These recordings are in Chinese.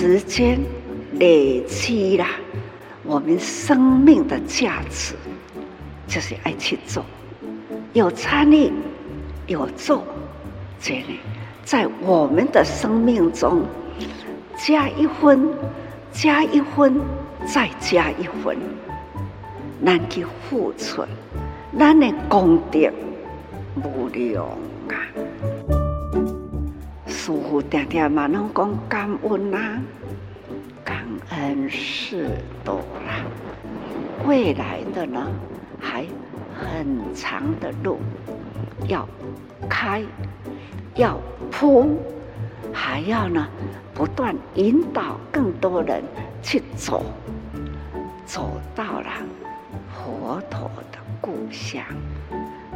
时间累积了我们生命的价值，就是爱去做，有参与，有做，这里在我们的生命中加一分，加一分，再加一分，咱去付出，咱的功德无量啊！师父常常嘛拢讲感恩啊，感恩是多啦。未来的呢，还很长的路要开，要铺，还要呢不断引导更多人去走，走到了佛陀的故乡。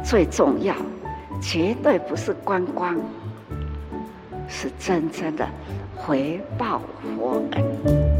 最重要，绝对不是观光。是真正的回报佛恩。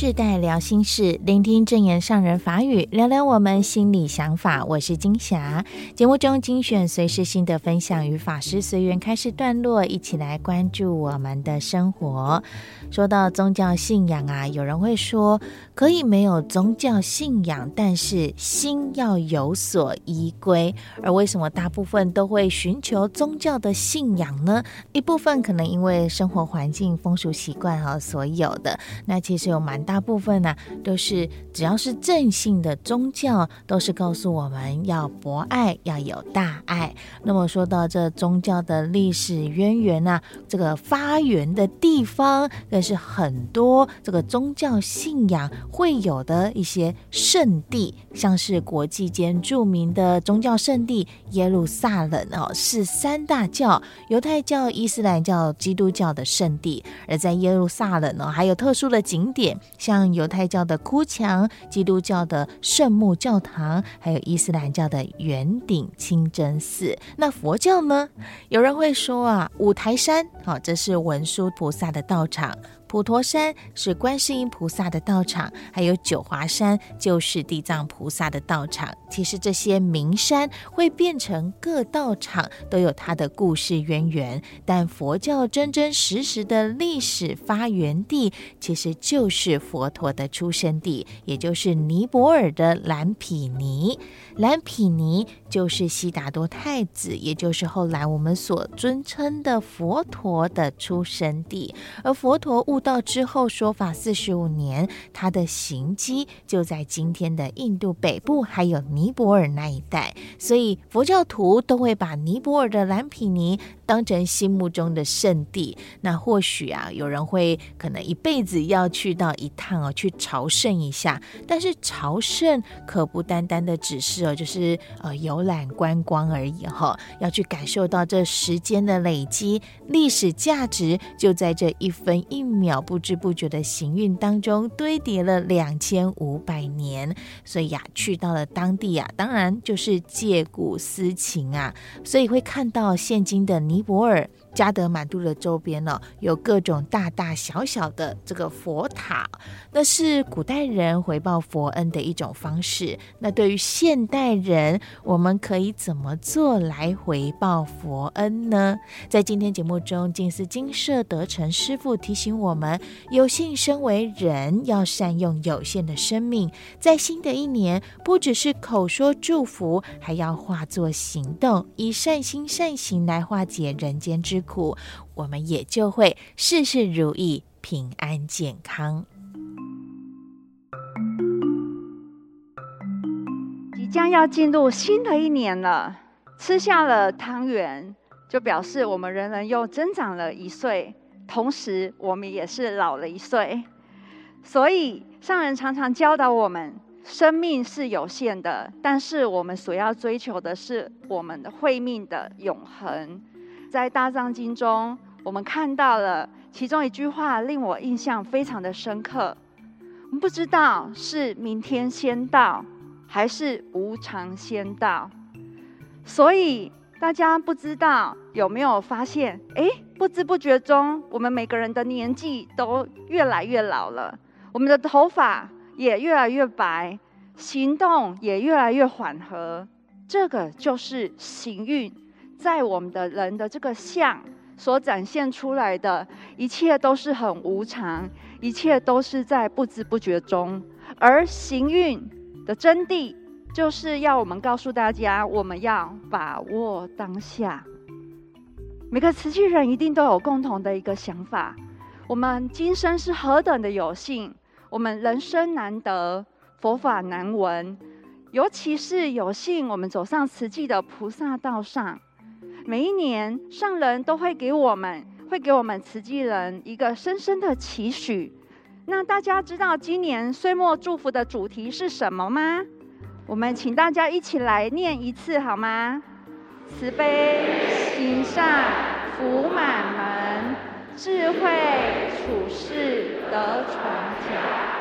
世代聊心事，聆听证言上人法语，聊聊我们心里想法。我是金霞。节目中精选随时心得分享与法师随缘开示段落，一起来关注我们的生活。说到宗教信仰啊，有人会说可以没有宗教信仰，但是心要有所依归。而为什么大部分都会寻求宗教的信仰呢？一部分可能因为生活环境、风俗习惯啊所有的。那其实有蛮大部分呢、都是只要是正信的宗教，都是告诉我们要博爱，要有大爱。那么说到这宗教的历史渊源啊，这个发源的地方。更是很多这个宗教信仰会有的一些圣地，像是国际间著名的宗教圣地耶路撒冷哦，是三大教犹太教、伊斯兰教、基督教的圣地。而在耶路撒冷呢，还有特殊的景点，像犹太教的哭墙、基督教的圣母教堂，还有伊斯兰教的圆顶清真寺。那佛教呢？有人会说啊，五台山好，这是文殊菩萨的道场。普陀山是观世音菩萨的道场，还有九华山就是地藏菩萨的道场。其实这些名山会变成各道场，都有它的故事渊源。但佛教真真实实的历史发源地，其实就是佛陀的出生地，也就是尼泊尔的蓝毗尼。蓝毗尼就是悉达多太子，也就是后来我们所尊称的佛陀的出生地。而佛陀悟到之后，说法四十五年，他的行迹就在今天的印度北部，还有尼泊尔那一带。所以佛教徒都会把尼泊尔的蓝毗尼当成心目中的圣地。那或许啊，有人会可能一辈子要去到一趟哦，去朝圣一下。但是朝圣可不单单的只是哦，就是呃游览观光而已哈，要去感受到这时间的累积，历史价值就在这一分一秒。不知不觉的行运当中堆叠了两千五百年，所以呀，去到了当地啊，当然就是借古思情啊，所以会看到现今的尼泊尔。加德满都的周边呢，有各种大大小小的这个佛塔，那是古代人回报佛恩的一种方式。那对于现代人，我们可以怎么做来回报佛恩呢？在今天节目中，静思金舍德成师父提醒我们：有幸身为人，要善用有限的生命，在新的一年，不只是口说祝福，还要化作行动，以善心善行来化解人间之苦，我们也就会事事如意、平安健康。即将要进入新的一年了，吃下了汤圆，就表示我们人人又增长了一岁，同时我们也是老了一岁。所以上人常常教导我们，生命是有限的，但是我们所要追求的是我们的慧命的永恒。在大藏经中，我们看到了其中一句话，令我印象非常的深刻。我们不知道是明天先到，还是无常先到。所以大家不知道有没有发现？哎，不知不觉中，我们每个人的年纪都越来越老了，我们的头发也越来越白，行动也越来越缓和。这个就是行运。在我们的人的这个相所展现出来的一切都是很无常，一切都是在不知不觉中。而行运的真谛，就是要我们告诉大家，我们要把握当下。每个慈济人一定都有共同的一个想法：我们今生是何等的有幸，我们人生难得，佛法难闻，尤其是有幸我们走上慈济的菩萨道上。每一年，圣人都会给我们，会给我们慈济人一个深深的期许。那大家知道今年岁末祝福的主题是什么吗？我们请大家一起来念一次好吗？慈悲行善福满门，智慧处世得传家。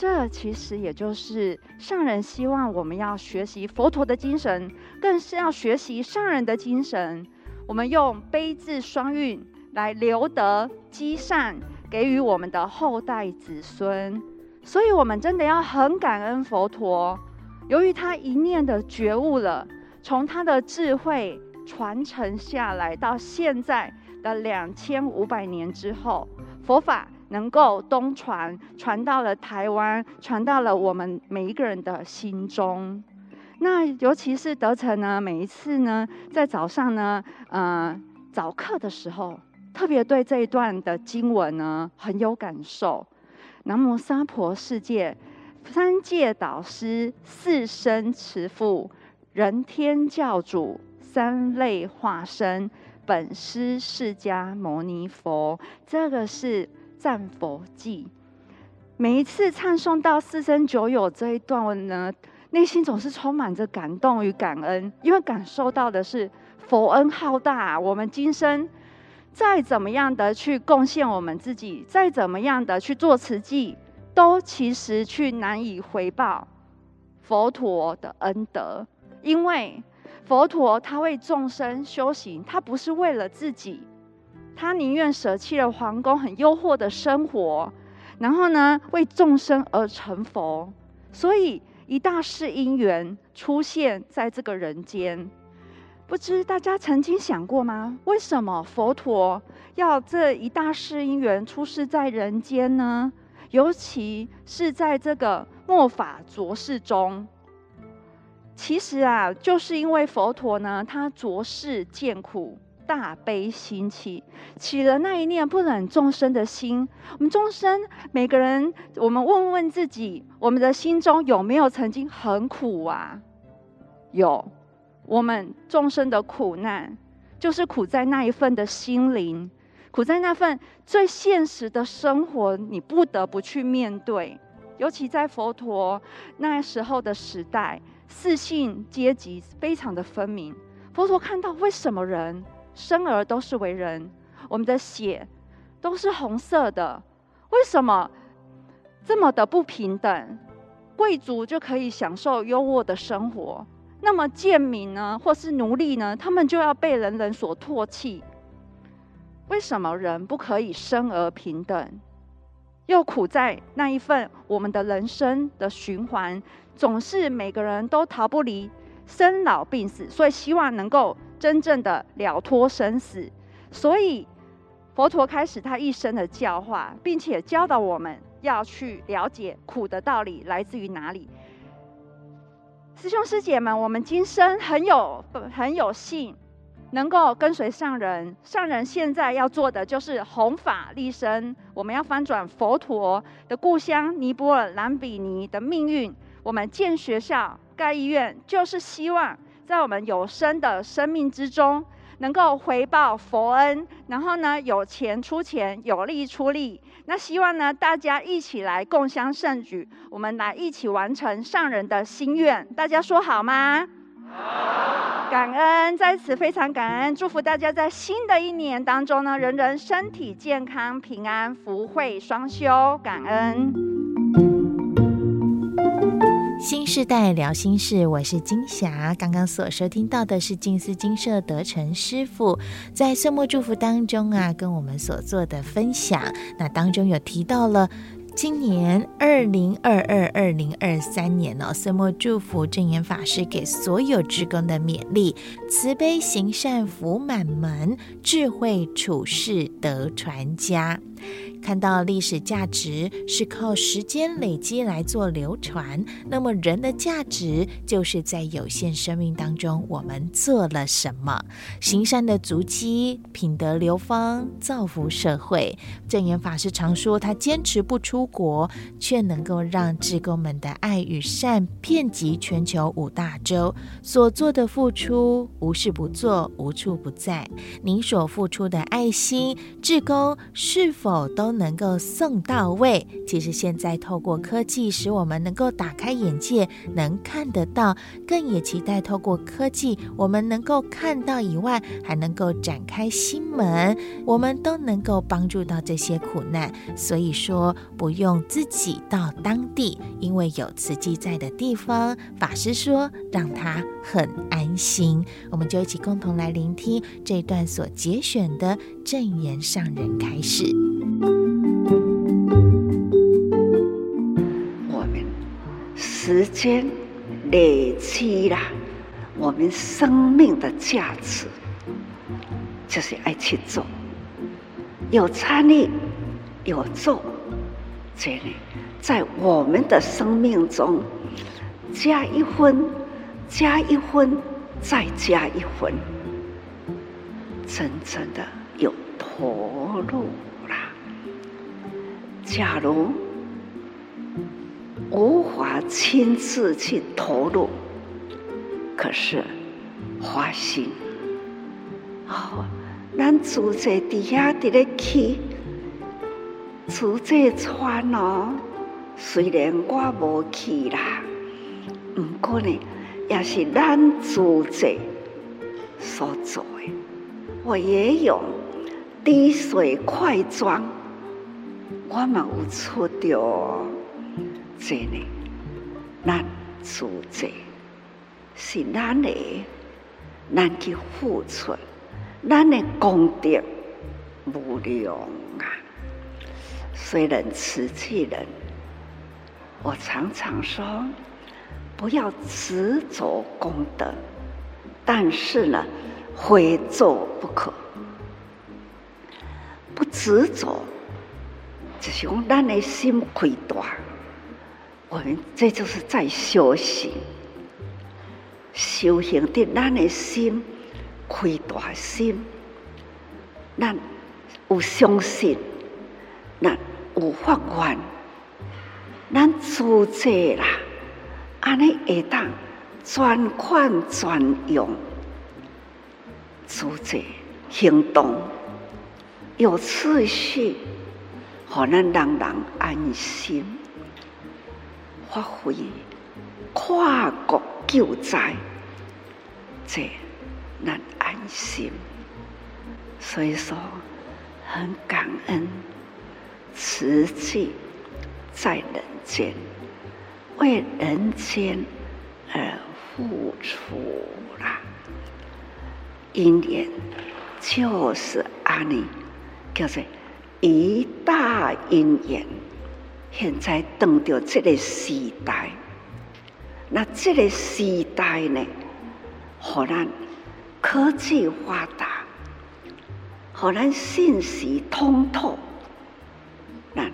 这其实也就是上人希望我们要学习佛陀的精神，更是要学习上人的精神。我们用悲智双运来留德积善，给予我们的后代子孙。所以，我们真的要很感恩佛陀，由于他一念的觉悟了，从他的智慧传承下来，到现在的两千五百年之后，佛法。能够东传，传到了台湾，传到了我们每一个人的心中。那尤其是德成呢，每一次呢，在早上呢，呃，早课的时候，特别对这一段的经文呢很有感受。南无娑婆世界，三界导师，四生慈父，人天教主，三类化身，本师释迦牟尼佛。这个是。赞佛记，每一次唱诵到四生九有这一段呢，内心总是充满着感动与感恩，因为感受到的是佛恩浩大。我们今生再怎么样的去贡献我们自己，再怎么样的去做慈济，都其实去难以回报佛陀的恩德，因为佛陀他为众生修行，他不是为了自己。他宁愿舍弃了皇宫很优渥的生活，然后呢，为众生而成佛。所以一大世因缘出现在这个人间，不知大家曾经想过吗？为什么佛陀要这一大世因缘出世在人间呢？尤其是在这个末法浊世中，其实啊，就是因为佛陀呢，他浊世见苦。大悲心起，起了那一念不忍众生的心。我们众生每个人，我们问问自己，我们的心中有没有曾经很苦啊？有，我们众生的苦难，就是苦在那一份的心灵，苦在那份最现实的生活，你不得不去面对。尤其在佛陀那时候的时代，四姓阶级非常的分明。佛陀看到为什么人？生而都是为人，我们的血都是红色的，为什么这么的不平等？贵族就可以享受优渥的生活，那么贱民呢，或是奴隶呢，他们就要被人人所唾弃。为什么人不可以生而平等？又苦在那一份我们的人生的循环，总是每个人都逃不离生老病死，所以希望能够。真正的了脱生死，所以佛陀开始他一生的教化，并且教导我们要去了解苦的道理来自于哪里。师兄师姐们，我们今生很有很有幸，能够跟随上人。上人现在要做的就是弘法利身，我们要翻转佛陀的故乡尼泊尔兰比尼的命运。我们建学校、盖医院，就是希望。在我们有生的生命之中，能够回报佛恩，然后呢，有钱出钱，有力出力。那希望呢，大家一起来共襄盛举，我们来一起完成上人的心愿。大家说好吗？感恩，在此非常感恩，祝福大家在新的一年当中呢，人人身体健康、平安、福慧双修。感恩。新世代聊心事，我是金霞。刚刚所收听到的是静思金舍德成师父在岁末祝福当中啊，跟我们所做的分享。那当中有提到了今年二零二二、二零二三年呢，岁末祝福正言法师给所有职工的勉励：慈悲行善福满门，智慧处世德传家。看到历史价值是靠时间累积来做流传，那么人的价值就是在有限生命当中，我们做了什么？行善的足迹，品德流芳，造福社会。证严法师常说，他坚持不出国，却能够让志工们的爱与善遍及全球五大洲。所做的付出，无事不做，无处不在。您所付出的爱心，志工是否都？能够送到位。其实现在透过科技，使我们能够打开眼界，能看得到，更也期待透过科技，我们能够看到以外，还能够展开心门，我们都能够帮助到这些苦难。所以说，不用自己到当地，因为有慈济在的地方，法师说让他很安心。我们就一起共同来聆听这一段所节选的正言上人开始。我们。时间累积了我们生命的价值，就是爱去做，有参与，有做，这里在我们的生命中加一分，加一分，再加一分，真正的有投入啦。假如。无法亲自去投入，可是花心哦，咱住在底下伫咧去，住在穿哦。虽然我无去啦，不过呢，也是咱自己所做的。我也有滴水块砖，我嘛有出着。这呢，咱自在是咱的，咱去付出，咱的功德无量啊！虽然慈济人，我常常说，不要执着功德，但是呢，非做不可。不执着，就是讲咱的心开大。我们这就是在修行，修行的咱的心开大心，咱有相信，咱有发愿，咱自在啦，安尼会当专款专用，组织行动有次序，好让人人安心。发挥跨国救灾，这咱安心。所以说，很感恩慈济在人间，为人间而付出啦。因缘就是阿尼，叫做一大因缘。现在等到这个时代，那这个时代呢，互咱科技发达，互咱信息通透，那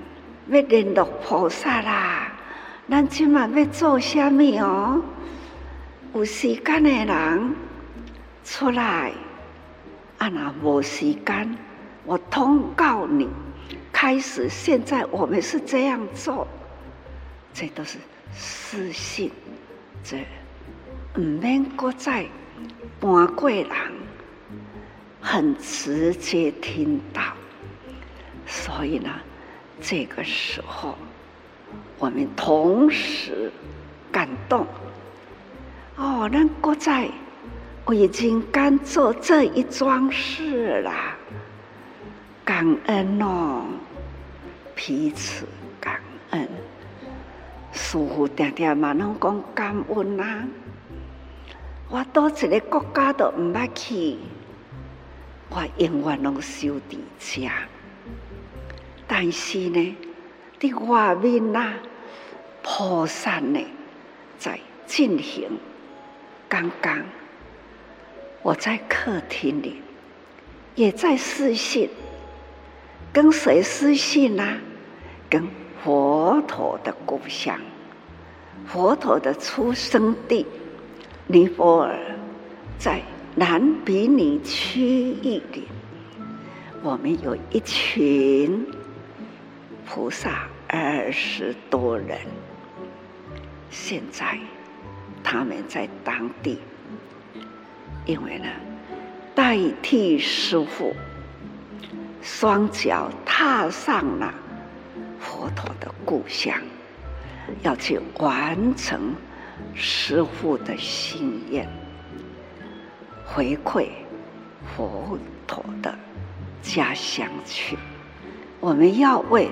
要联络菩萨啦，咱今晚要做什么哦？有时间的人出来，啊，那无时间，我通告你。开始，现在我们是这样做，这都是私信，这唔免搁再搬过人，很直接听到，所以呢，这个时候我们同时感动。哦，咱搁再我已经干做这一桩事了。感恩哦，彼此感恩。师父常常嘛拢讲感恩啊。我到一个国家都唔捌去，我永远拢守伫遮。但是呢，的外面呐，菩萨呢在进行。刚刚我在客厅里，也在私信，跟谁私信呢？跟佛陀的故乡，佛陀的出生地尼泊尔，在南比尼区域里，我们有一群菩萨二十多人，现在他们在当地，因为呢，代替师傅，双脚踏上了佛陀的故乡，要去完成师傅的心愿，回馈佛陀的家乡去。我们要为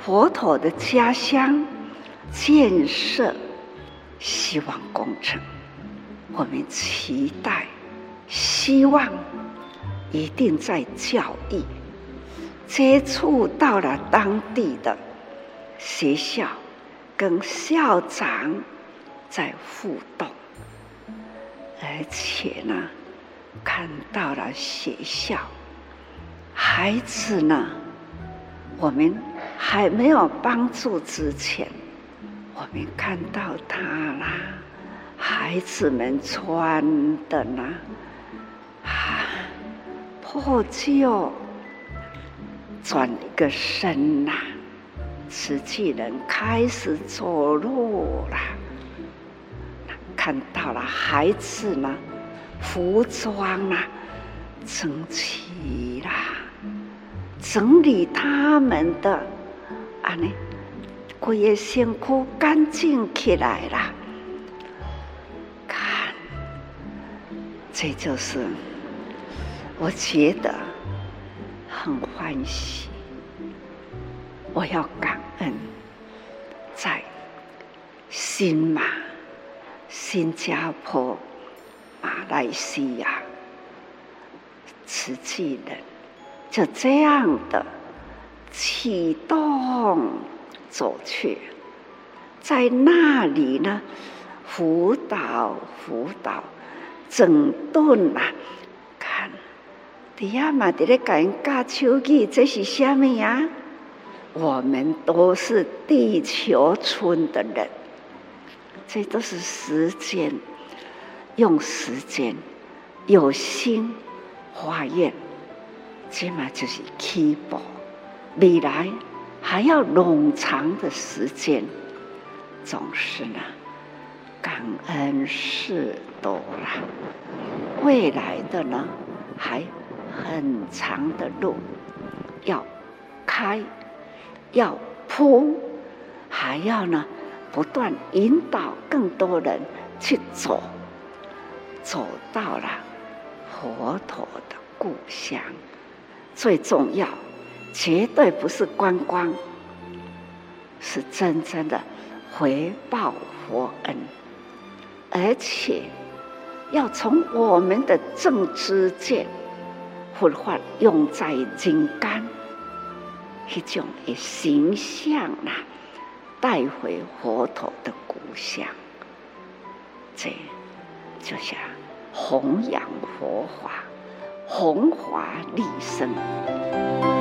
佛陀的家乡建设希望工程。我们期待、希望，一定在教育接触到了当地的学校，跟校长在互动，而且呢，看到了学校，孩子呢，我们还没有帮助之前，我们看到他啦。孩子们穿的呢，啊，破旧，转一个身呐，瓷器人开始走路了。看到了孩子呢，服装啊，整齐啦，整理他们的，啊呢，规个身躯干净起来了。这就是我觉得很欢喜。我要感恩，在新马、新加坡、马来西亚，慈济人就这样的启动走去，在那里呢，辅导辅导。整顿啊，看，底下嘛，在咧教人教手语，这是虾米呀？我们都是地球村的人，这都是时间，用时间，有心化验，起码就是起步，未来还要冗长的时间，总是呢。感恩事多了，未来的呢，还很长的路要开，要铺，还要呢不断引导更多人去走，走到了佛陀的故乡。最重要，绝对不是观光，是真正的回报佛恩。而且要从我们的正知见，佛法用在人间，一种的形象啊，带回佛陀的故乡，这就像弘扬佛法，弘法利生。